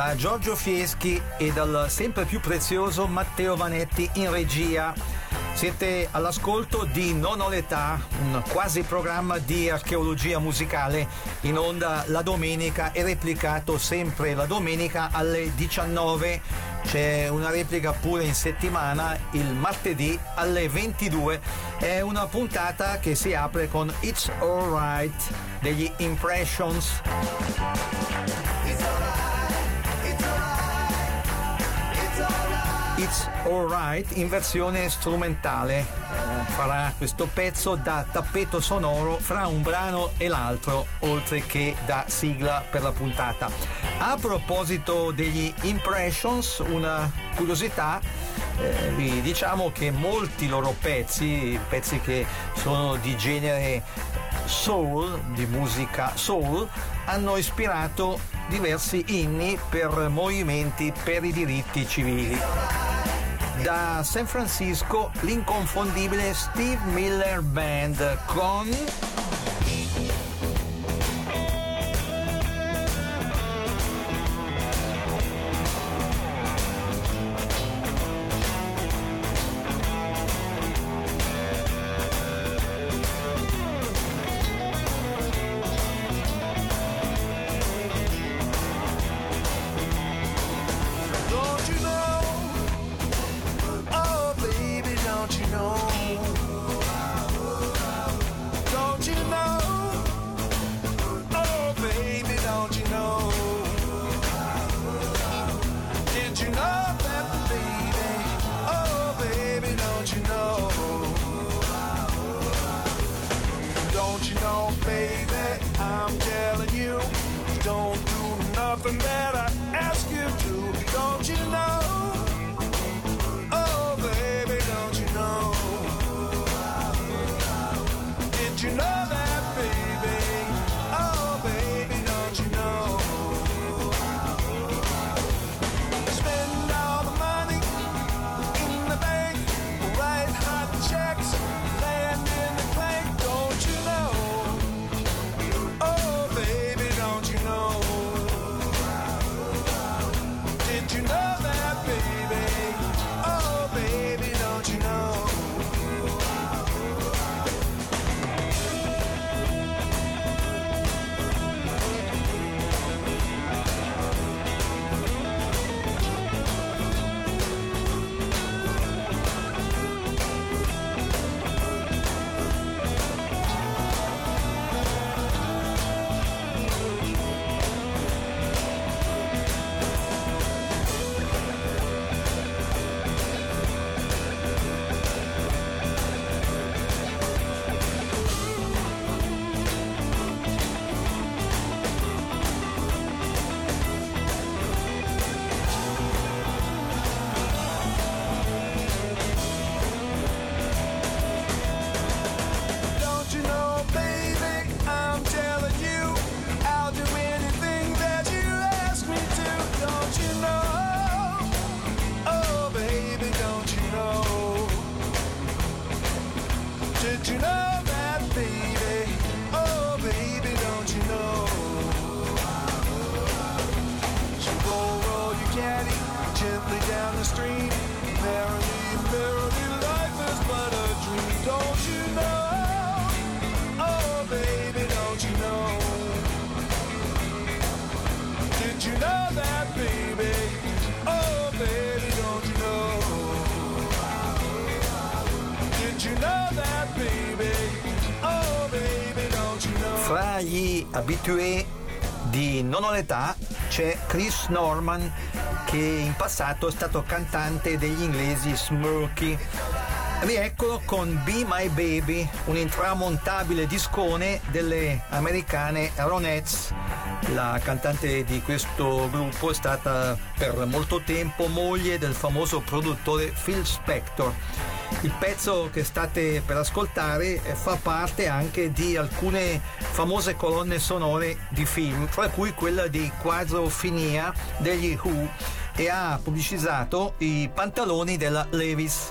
Da Giorgio Fieschi e dal sempre più prezioso Matteo Vanetti in regia. Siete all'ascolto di Non ho l'età, un quasi programma di archeologia musicale in onda la domenica e replicato sempre la domenica alle 19. C'è una replica pure in settimana il martedì alle 22. È una puntata che si apre con It's Alright degli Impressions. It's Alright in versione strumentale. Eh, farà questo pezzo da tappeto sonoro fra un brano e l'altro, oltre che da sigla per la puntata. A proposito degli Impressions, una curiosità. Eh, vi diciamo che molti loro pezzi, pezzi che sono di genere soul, di musica soul, hanno ispirato diversi inni per movimenti per i diritti civili. Da San Francisco l'inconfondibile Steve Miller Band con c'è Chris Norman che in passato è stato cantante degli inglesi Smurky. Rieccolo con Be My Baby, un intramontabile discone delle americane Ronettes. La cantante di questo gruppo è stata per molto tempo moglie del famoso produttore Phil Spector il pezzo che state per ascoltare fa parte anche di alcune famose colonne sonore di film, fra cui quella di Quadrofinia degli Who e ha pubblicizzato i pantaloni della Levis.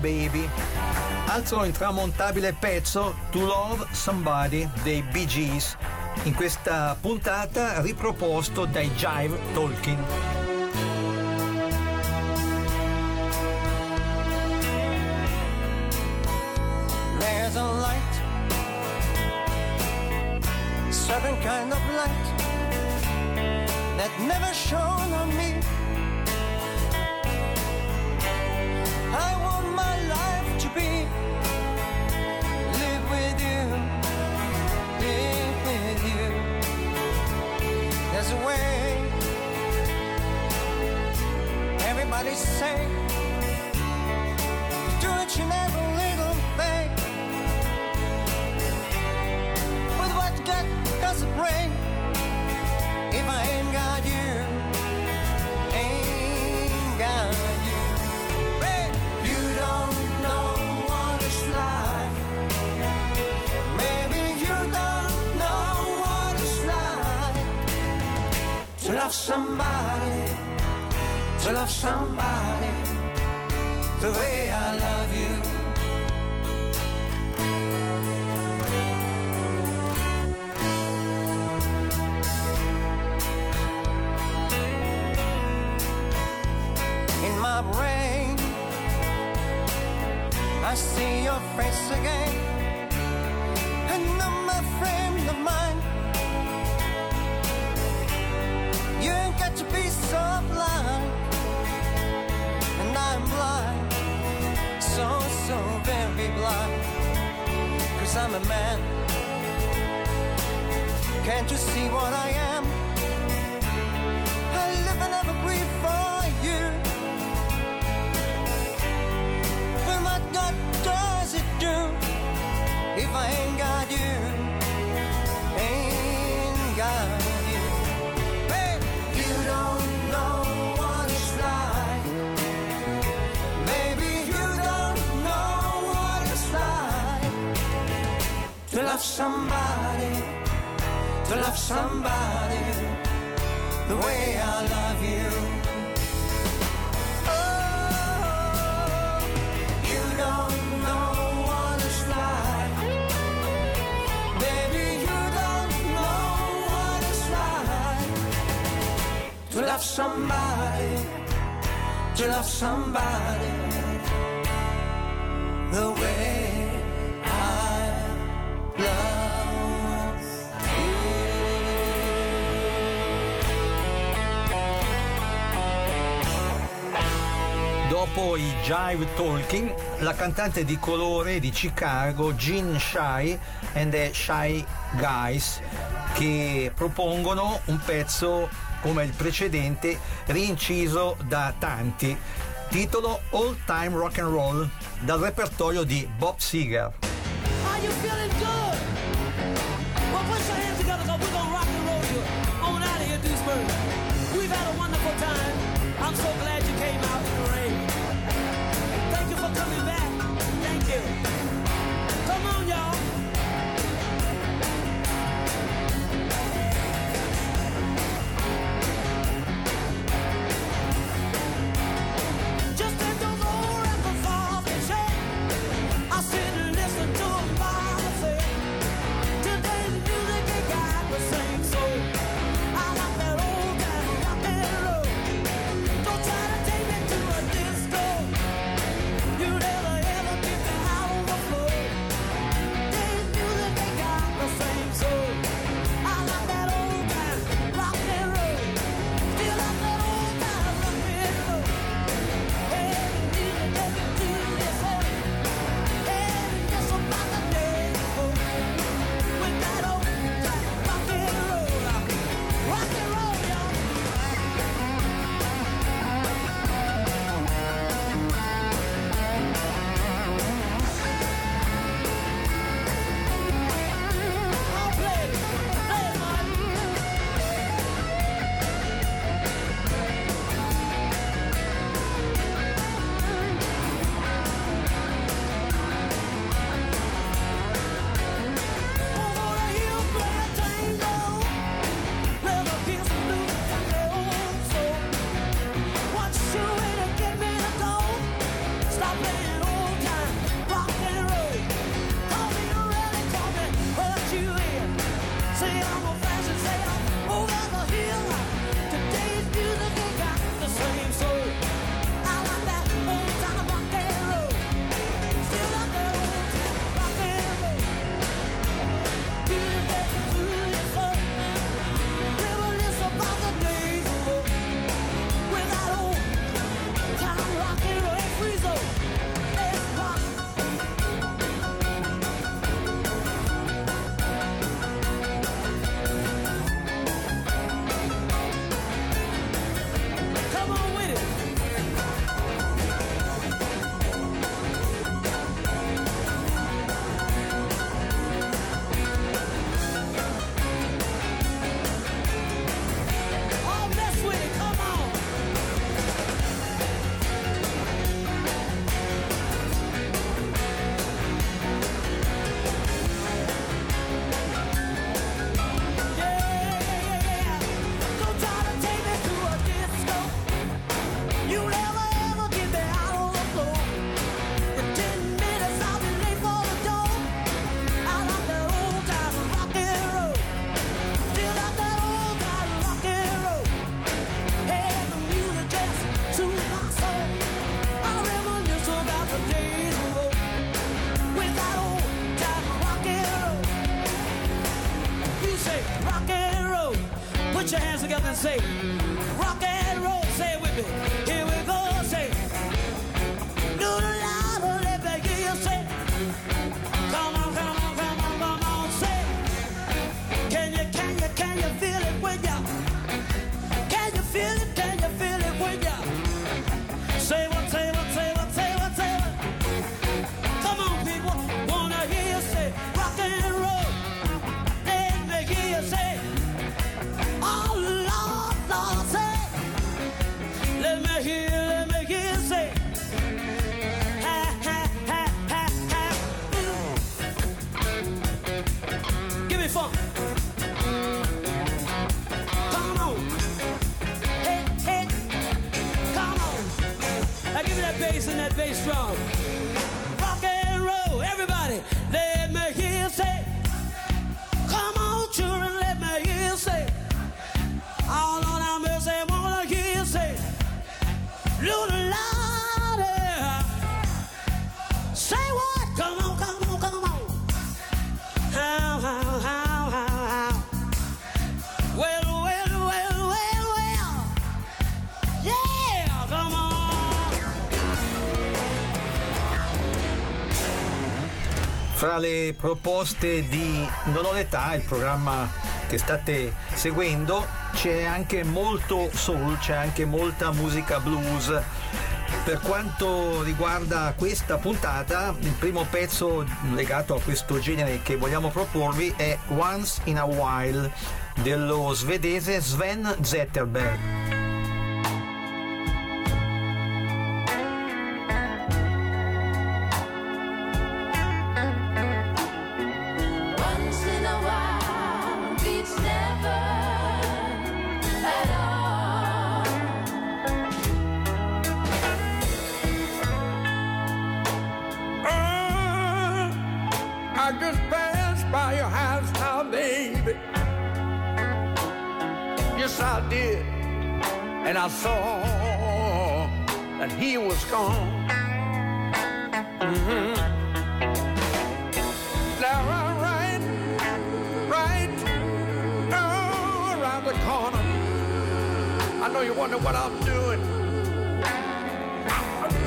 Baby. Altro intramontabile pezzo To Love Somebody dei Bee Gees, in questa puntata riproposto dai Jive Tolkien. There's a light, certain kind of light that never shone on me. There's a way. Everybody say, do each and every love somebody, to love somebody the way Can't you see what I am? I live and never breathe for you. But what God does it do if I ain't got you? Ain't got you. You don't know what it's like. Maybe you don't know what it's like to love somebody, to love somebody the way I love you. Oh, you don't know what it's like. Baby, you don't know what it's like to love somebody, to love somebody. poi Jive Talking, la cantante di colore di Chicago Jean Shy and the Shy Guys che propongono un pezzo come il precedente rinciso da tanti, titolo All Time Rock and Roll dal repertorio di Bob Seger. bass in that bass drum. Fra le proposte di Non ho l'età, il programma che state seguendo, c'è anche molto soul, c'è anche molta musica blues. Per quanto riguarda questa puntata, il primo pezzo legato a questo genere che vogliamo proporvi è Once in a While dello svedese Sven Zetterberg.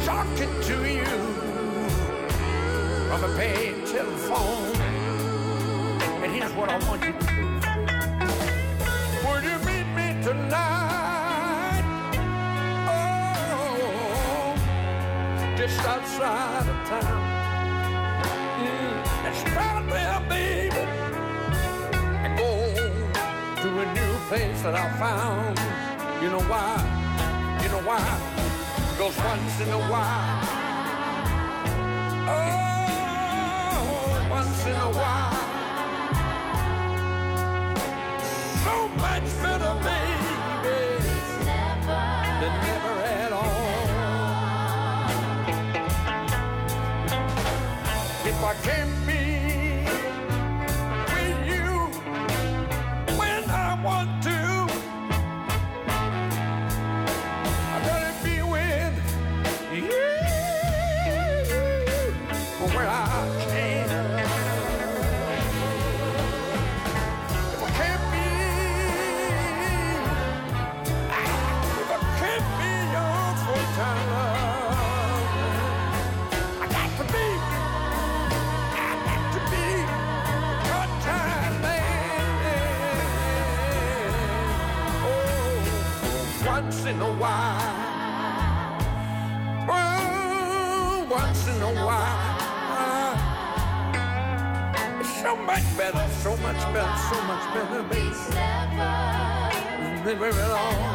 Talking to you from a paid telephone. And here's what I want you to do. Would you meet me tonight? Oh, just outside of town. Mm, and start there, baby. And go to a new place that I found. You know why? You know why? Because once in a while. Oh, once in a while. Much better, so much better, so much better, baby. Never at all.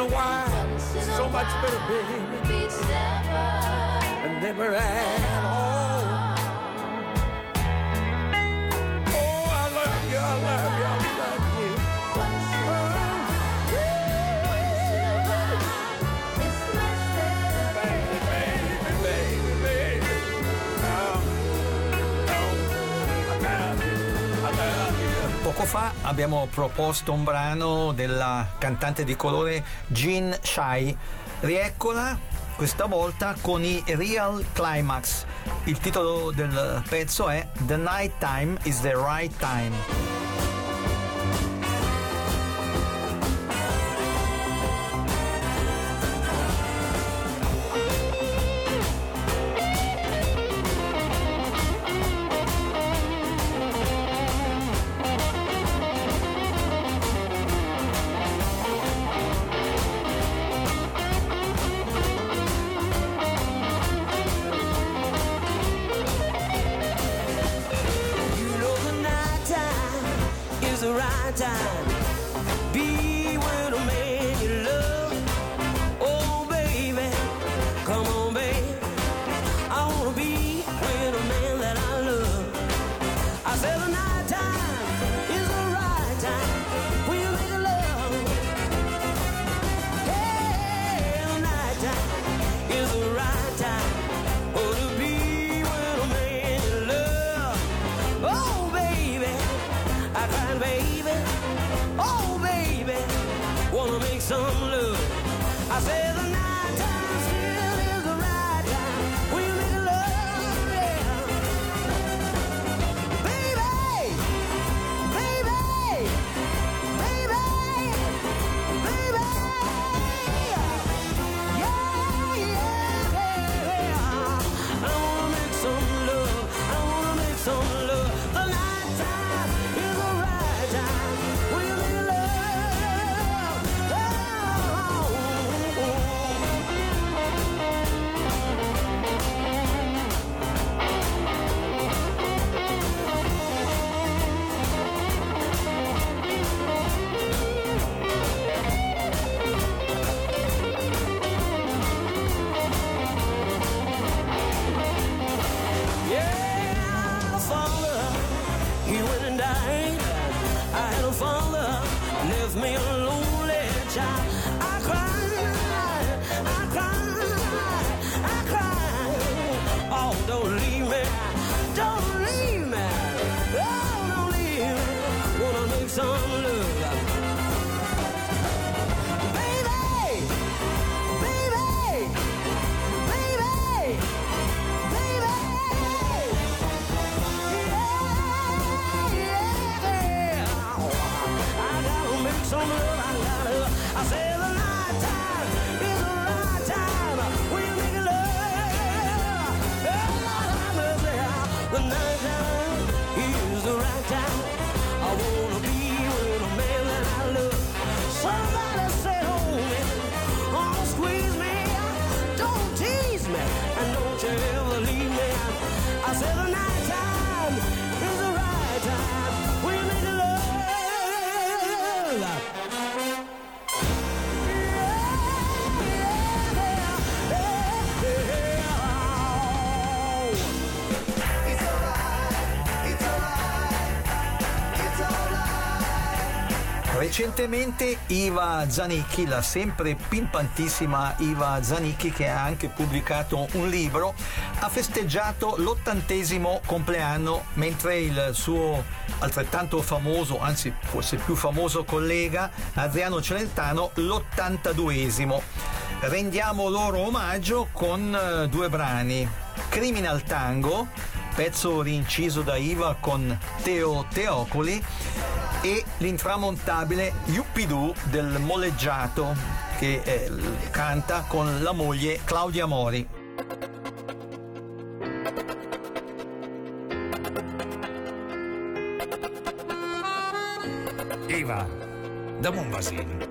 In a while. Once in a So much better, while. baby. Beats never abbiamo proposto un brano della cantante di colore Jean Shai. Rieccola questa volta con i Real Climax. Il titolo del pezzo è The Night Time is the Right Time. Recentemente Iva Zanicchi, la sempre pimpantissima Iva Zanicchi che ha anche pubblicato un libro, ha festeggiato l'ottantesimo compleanno mentre il suo altrettanto famoso, anzi forse più famoso collega Adriano Celentano l'82esimo. Rendiamo loro omaggio con eh, due brani. Criminal Tango, pezzo rinciso da Iva con Teo Teocoli e l'intramontabile Yuppidoo del Molleggiato che eh, canta con la moglie Claudia Mori. Eva, dammi un vasino.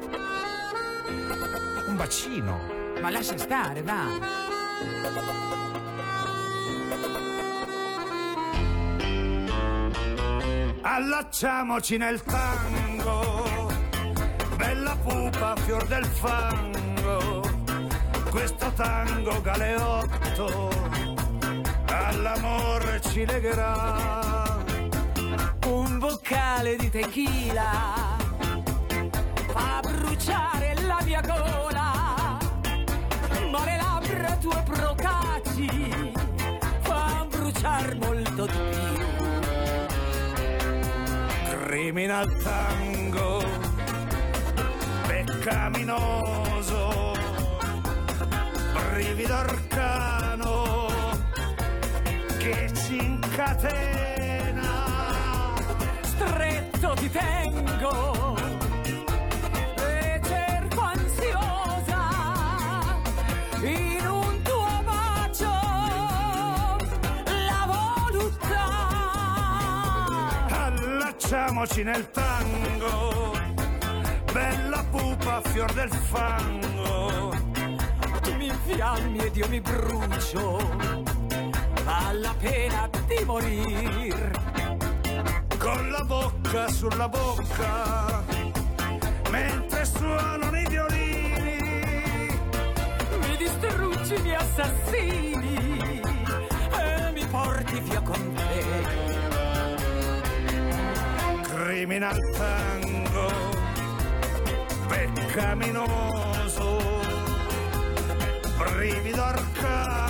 Un bacino. Ma lascia stare, va. Allacciamoci nel tango, bella pupa fior del fango, questo tango galeotto all'amore ci legherà. Un boccale di tequila fa bruciare la mia gola, ma le labbra tue procaci fa bruciare molto di più. Criminal tango, peccaminoso, brivido arcano che ci incatena. stretto ti tengo Allacciamoci nel tango, bella pupa fior del fango. tu mi infiammi ed io mi brucio alla pena di morir con la bocca sulla bocca, mentre suonano i violini. mi distruggi i miei assassini e mi porti via con te Criminal tango, peccaminoso, brivido arcano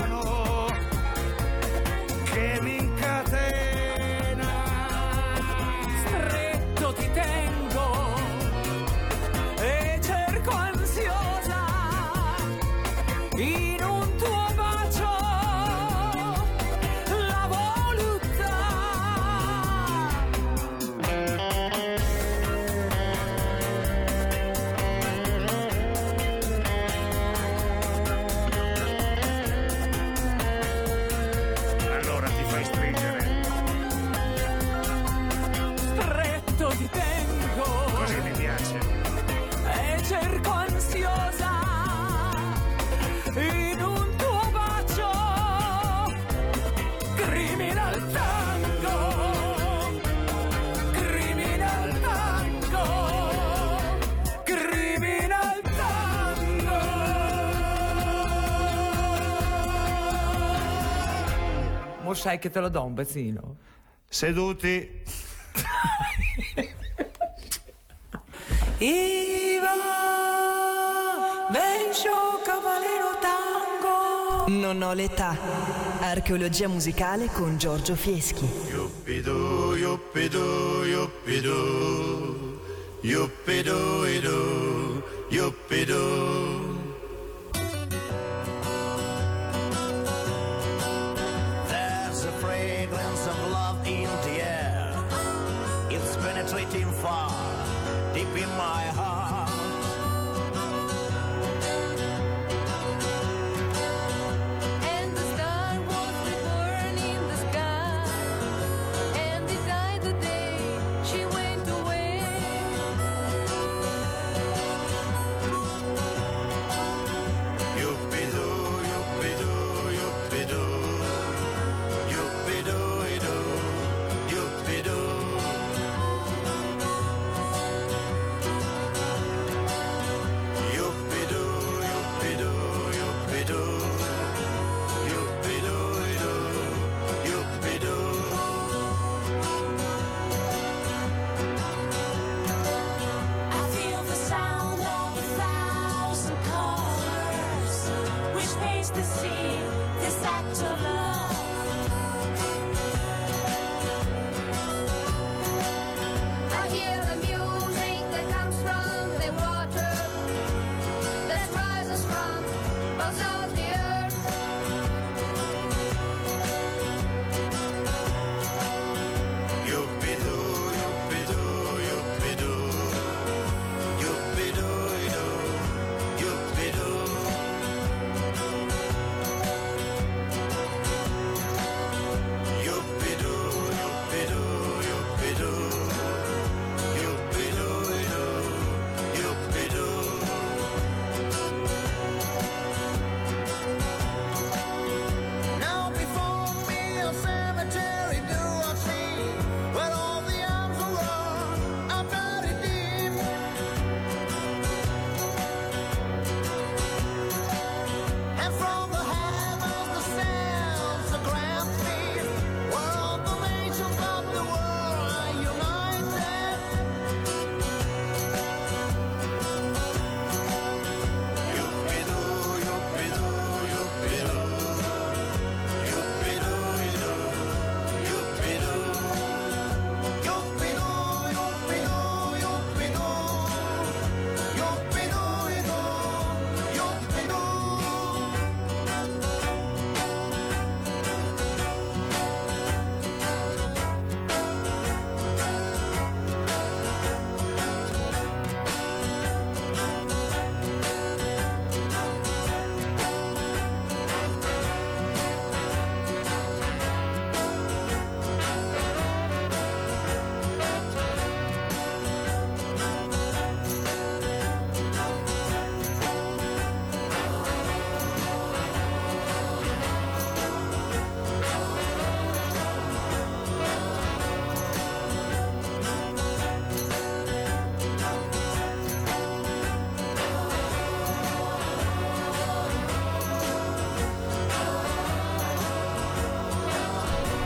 sai che te lo do un pezzino Seduti, Iva, vengo cavaliero tango. Non ho l'età. Archeologia musicale con Giorgio Fieschi. Yuppidu, yuppidu, yuppidu, yuppidu, idu, yuppidu.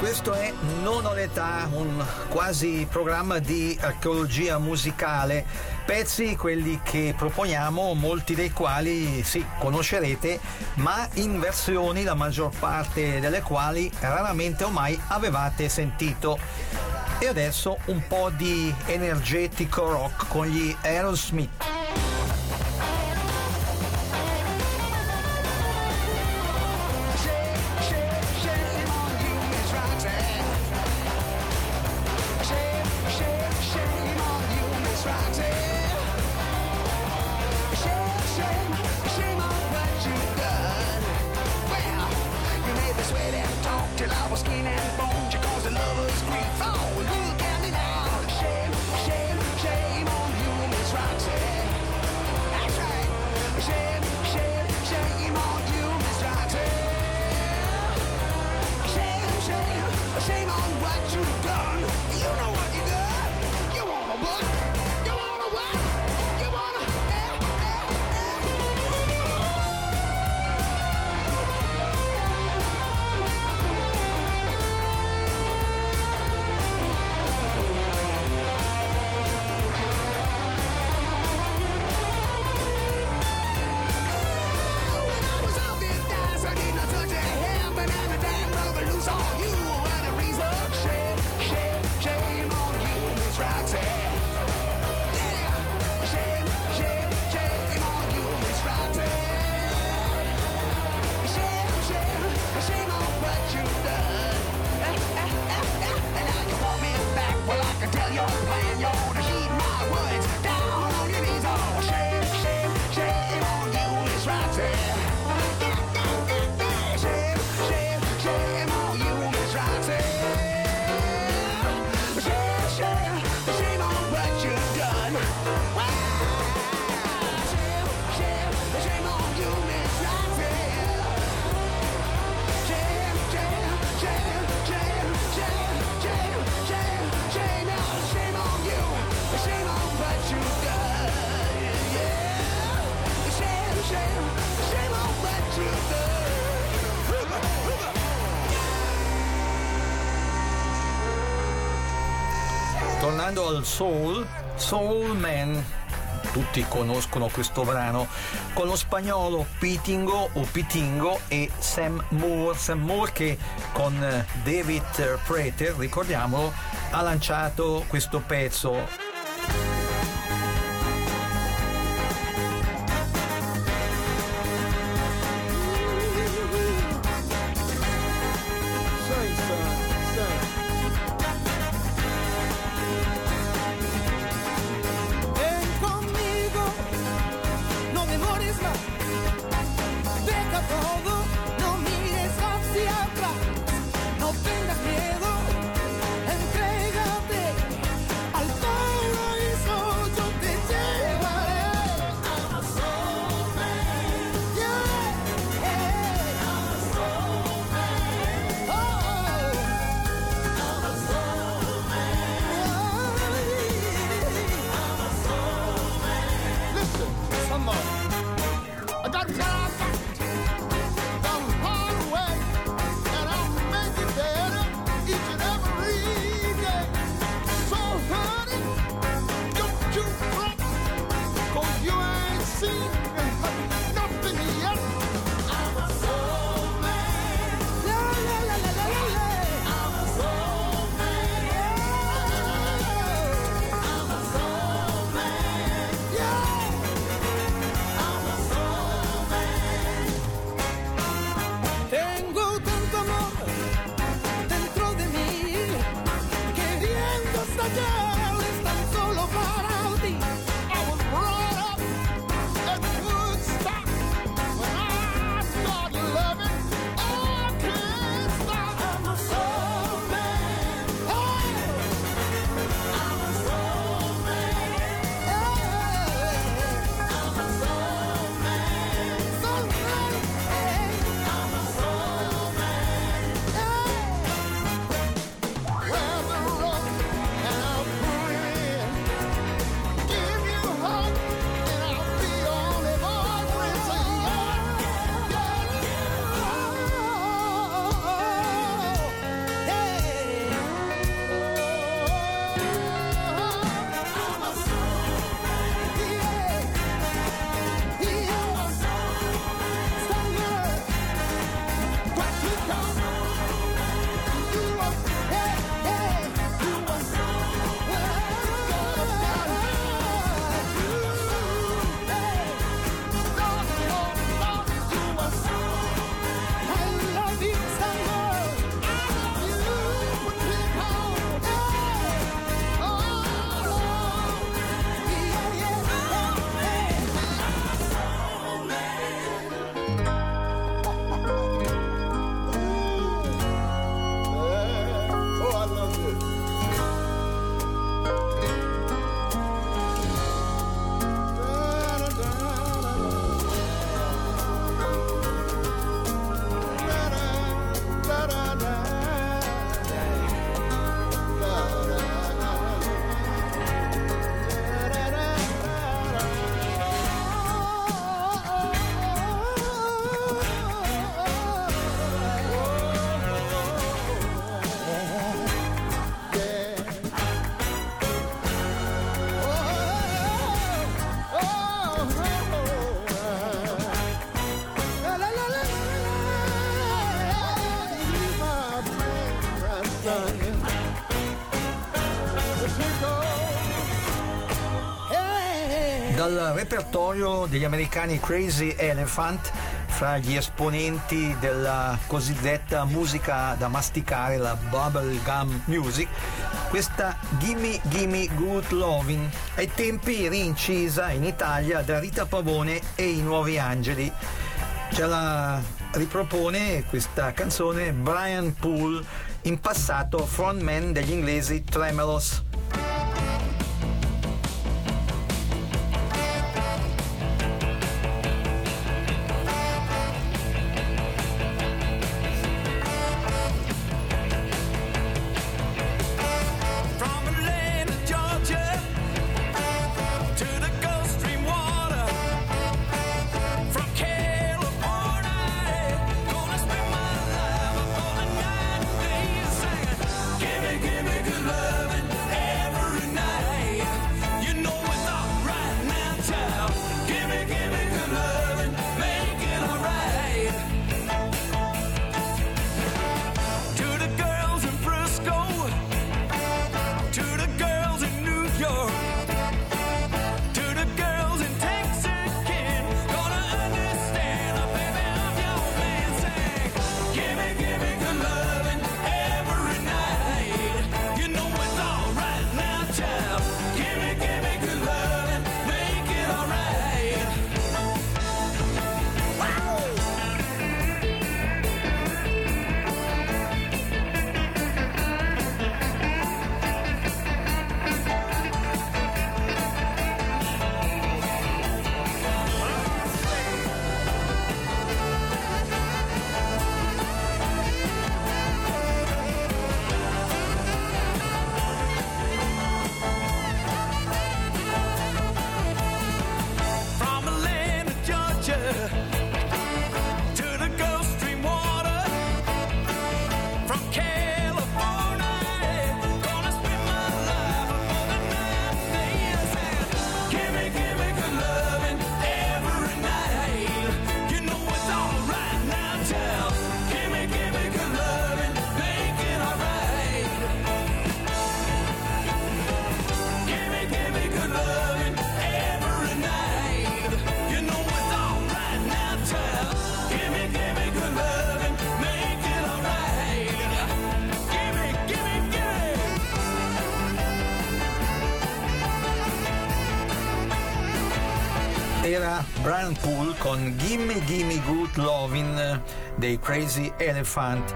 Questo è Non ho l'età, un quasi programma di archeologia musicale. Pezzi, quelli che proponiamo, molti dei quali sì, conoscerete, ma in versioni la maggior parte delle quali raramente o mai avevate sentito. E adesso un po' di energetico rock con gli Aerosmith. tornando al soul, Soul Man. Tutti conoscono questo brano con lo spagnolo Pitingo o Pitingo e Sam Moore. Sam Moore che con eh, David Prater, ricordiamolo, ha lanciato questo pezzo. repertorio degli americani Crazy Elephant fra gli esponenti della cosiddetta musica da masticare, la bubblegum music, questa Gimme Gimme Good Loving, ai tempi rincisa in Italia da Rita Pavone e i Nuovi Angeli. Ce la ripropone questa canzone Brian Poole, in passato frontman degli inglesi Tremelos. Pool con Gimme Gimme Good Lovin' dei Crazy Elephant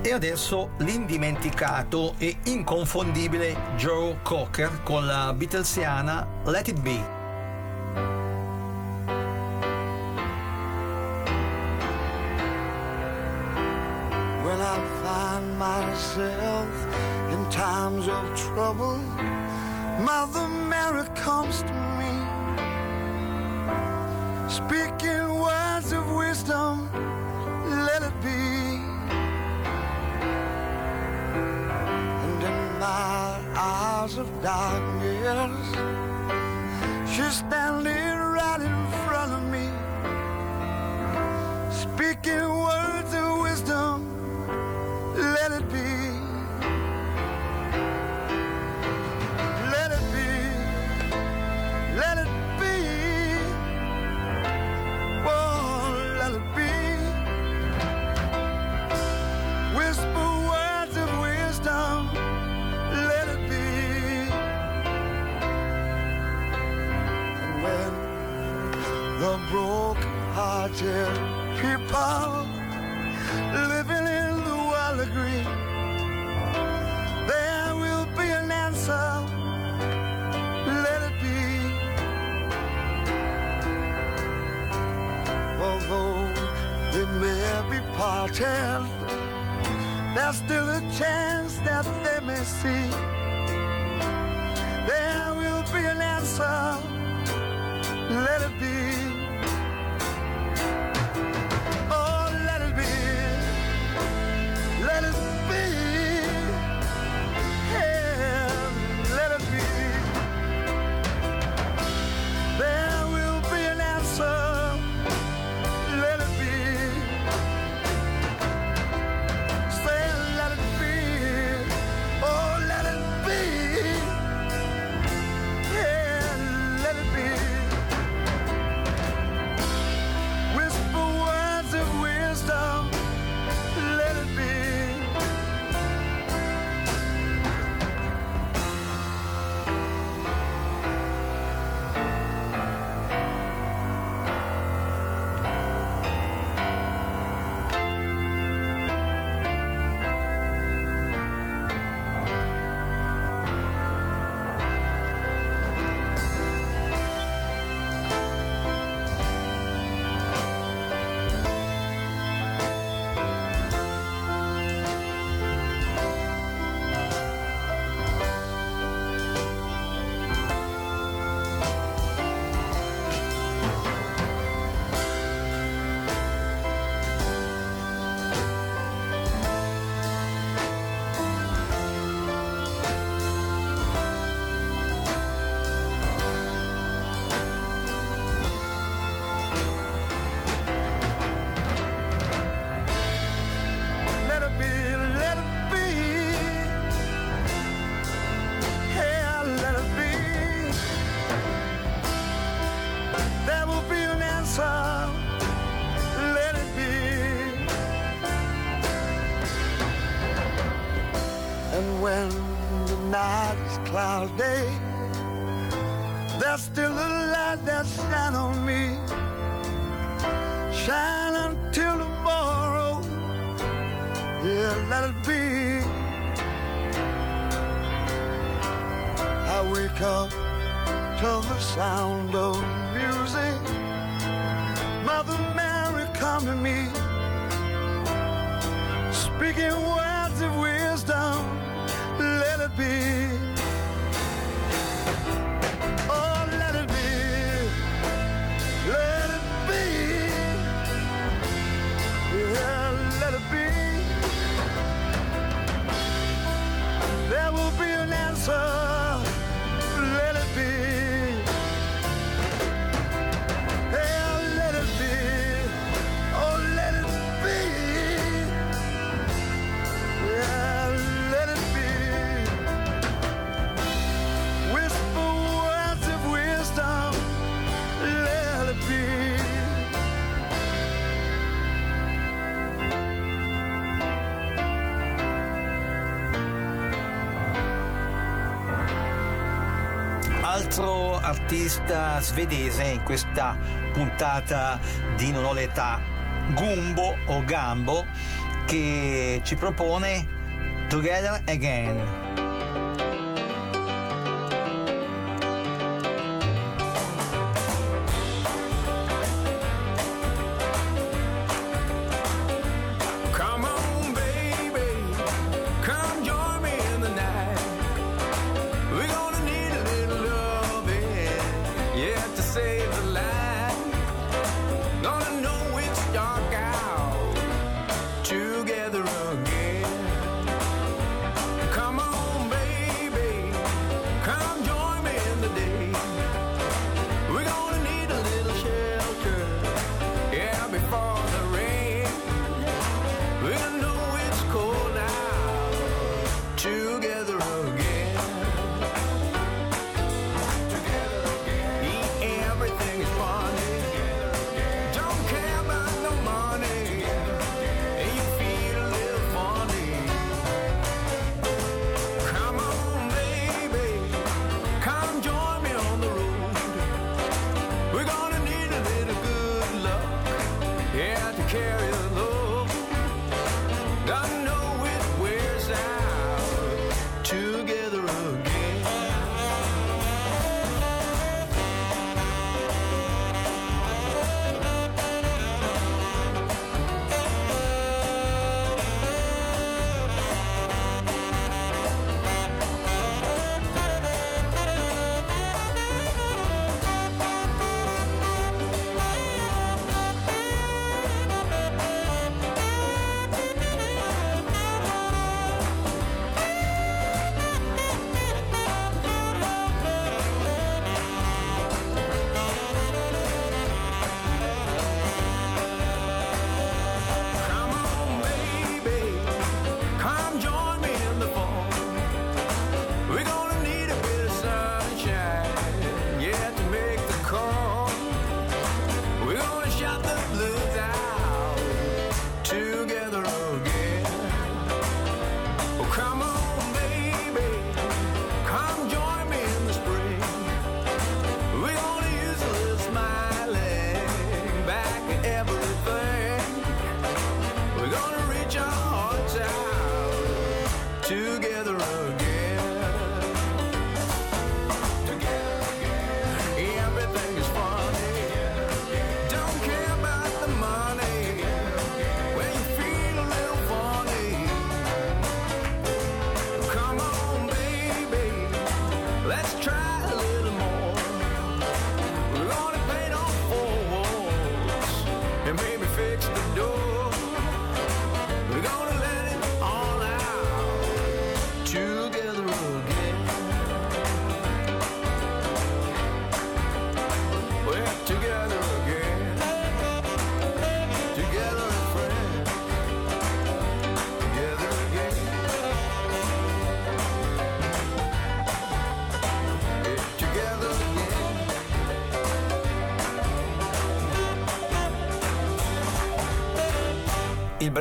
e adesso l'indimenticato e inconfondibile Joe Cocker con la Beatlesiana Let It Be. chance. There's still a chance that they may see. There will be an answer. Let it be. to the sound of music. Mother Mary, come to me, speaking words of wisdom. Let it be. artista svedese in questa puntata di Non ho l'età, Gumbo o Gambo, che ci propone Together Again.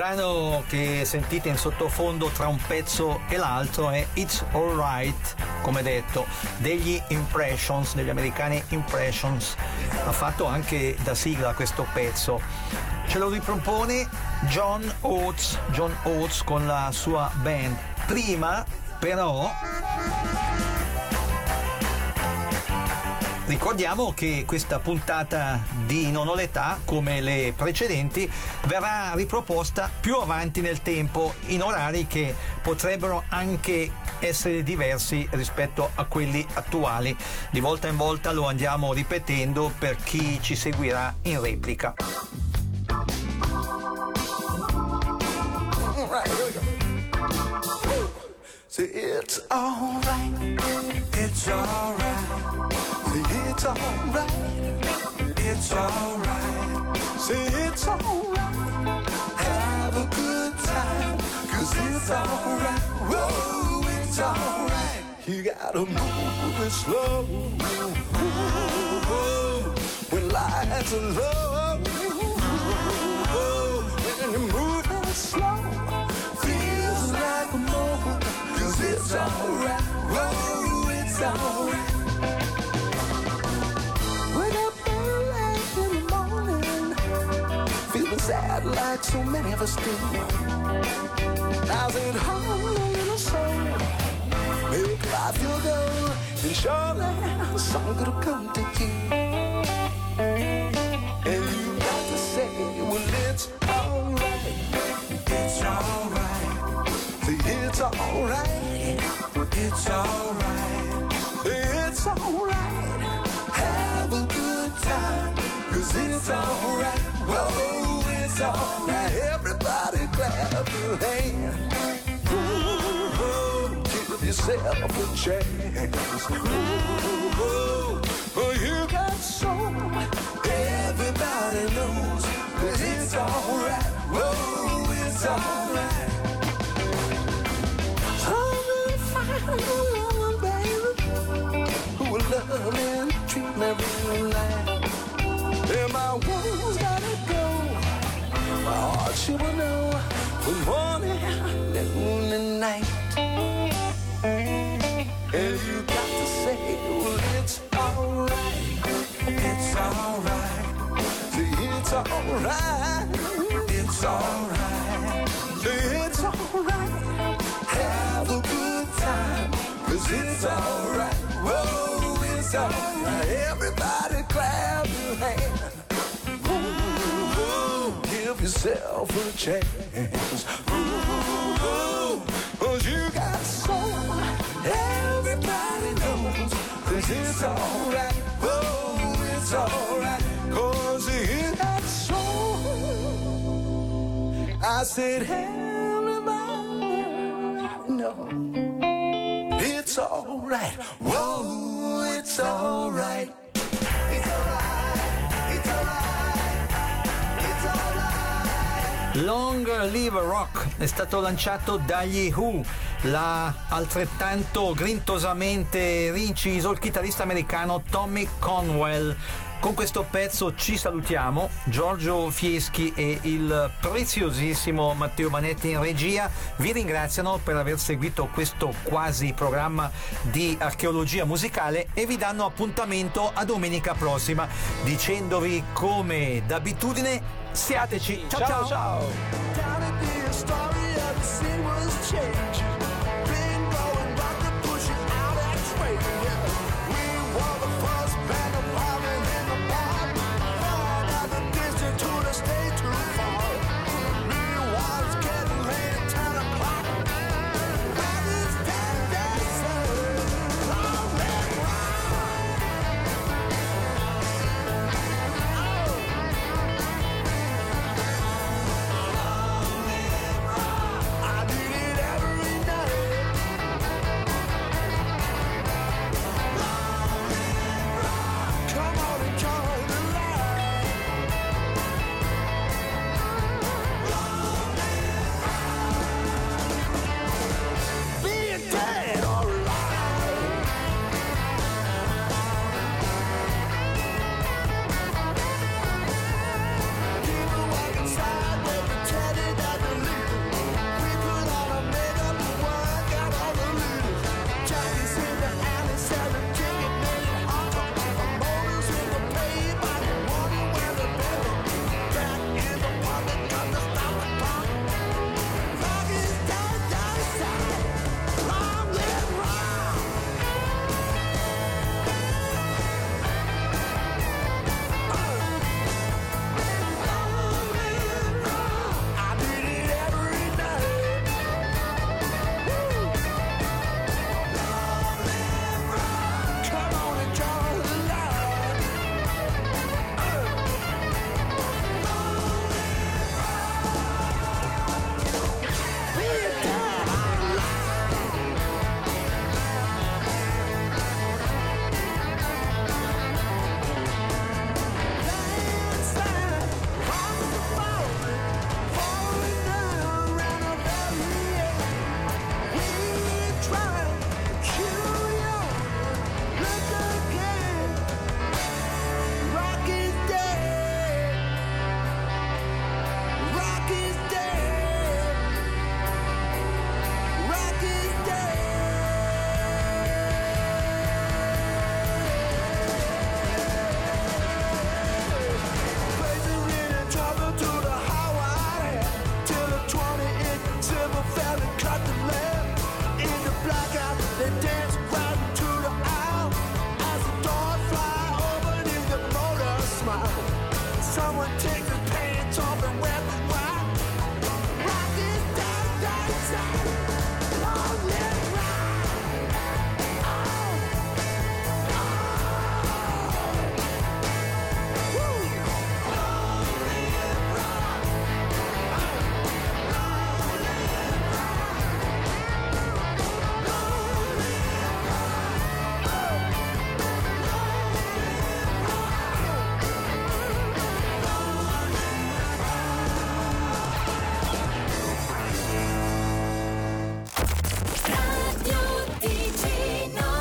Brano che sentite in sottofondo tra un pezzo e l'altro è It's Alright, come detto, degli Impressions, degli americani Impressions. Ha fatto anche da sigla questo pezzo. Ce lo ripropone John Oates, John Oates con la sua band. Prima, però, Ricordiamo che questa puntata di Non ho l'età, come le precedenti, verrà riproposta più avanti nel tempo in orari che potrebbero anche essere diversi rispetto a quelli attuali. Di volta in volta lo andiamo ripetendo per chi ci seguirà in replica. It's alright. It's alright. It's alright. It's alright. Say it's alright. Have a good time. Cause it's alright. Whoa, it's alright. You gotta move it slow. Whoa, when lights are low. When you move it slow. Feels like a moment. Cause it's alright. Whoa, it's alright. Like so many of us do. How's it home in the soul? Make life your goal. And surely some good will come to you. And you got to say, well, it's alright. It's alright. It's alright. It's alright. It's alright. Have a good time. Cause it's alright. Whoa, it's alright. Everybody clap your hands. Ooh, give yourself a chance. Ooh, oh, you got soul. Everybody knows that it's alright. Whoa, it's alright. A who will love and treat me real nice. And my woman's gotta go. My heart she will know from morning, noon, and night. You got to say, it's alright. It's alright. It's alright. It's alright. It's alright. Have a good time. Cause it's alright. Whoa, it's alright. Everybody clap your hands. Give yourself a chance. Ooh, cause you got soul. Everybody knows. Cause it's alright. Oh, it's alright. Cause you got soul. I said, everybody knows. It's alright. Whoa, it's alright. Long Live Rock è stato lanciato dagli Who, la altrettanto grintosamente rinciso il chitarrista americano Tommy Conwell. Con questo pezzo ci salutiamo, Giorgio Fieschi e il preziosissimo Matteo Manetti in regia vi ringraziano per aver seguito questo quasi programma di archeologia musicale e vi danno appuntamento a domenica prossima dicendovi come d'abitudine siateci. ciao. ciao. ciao.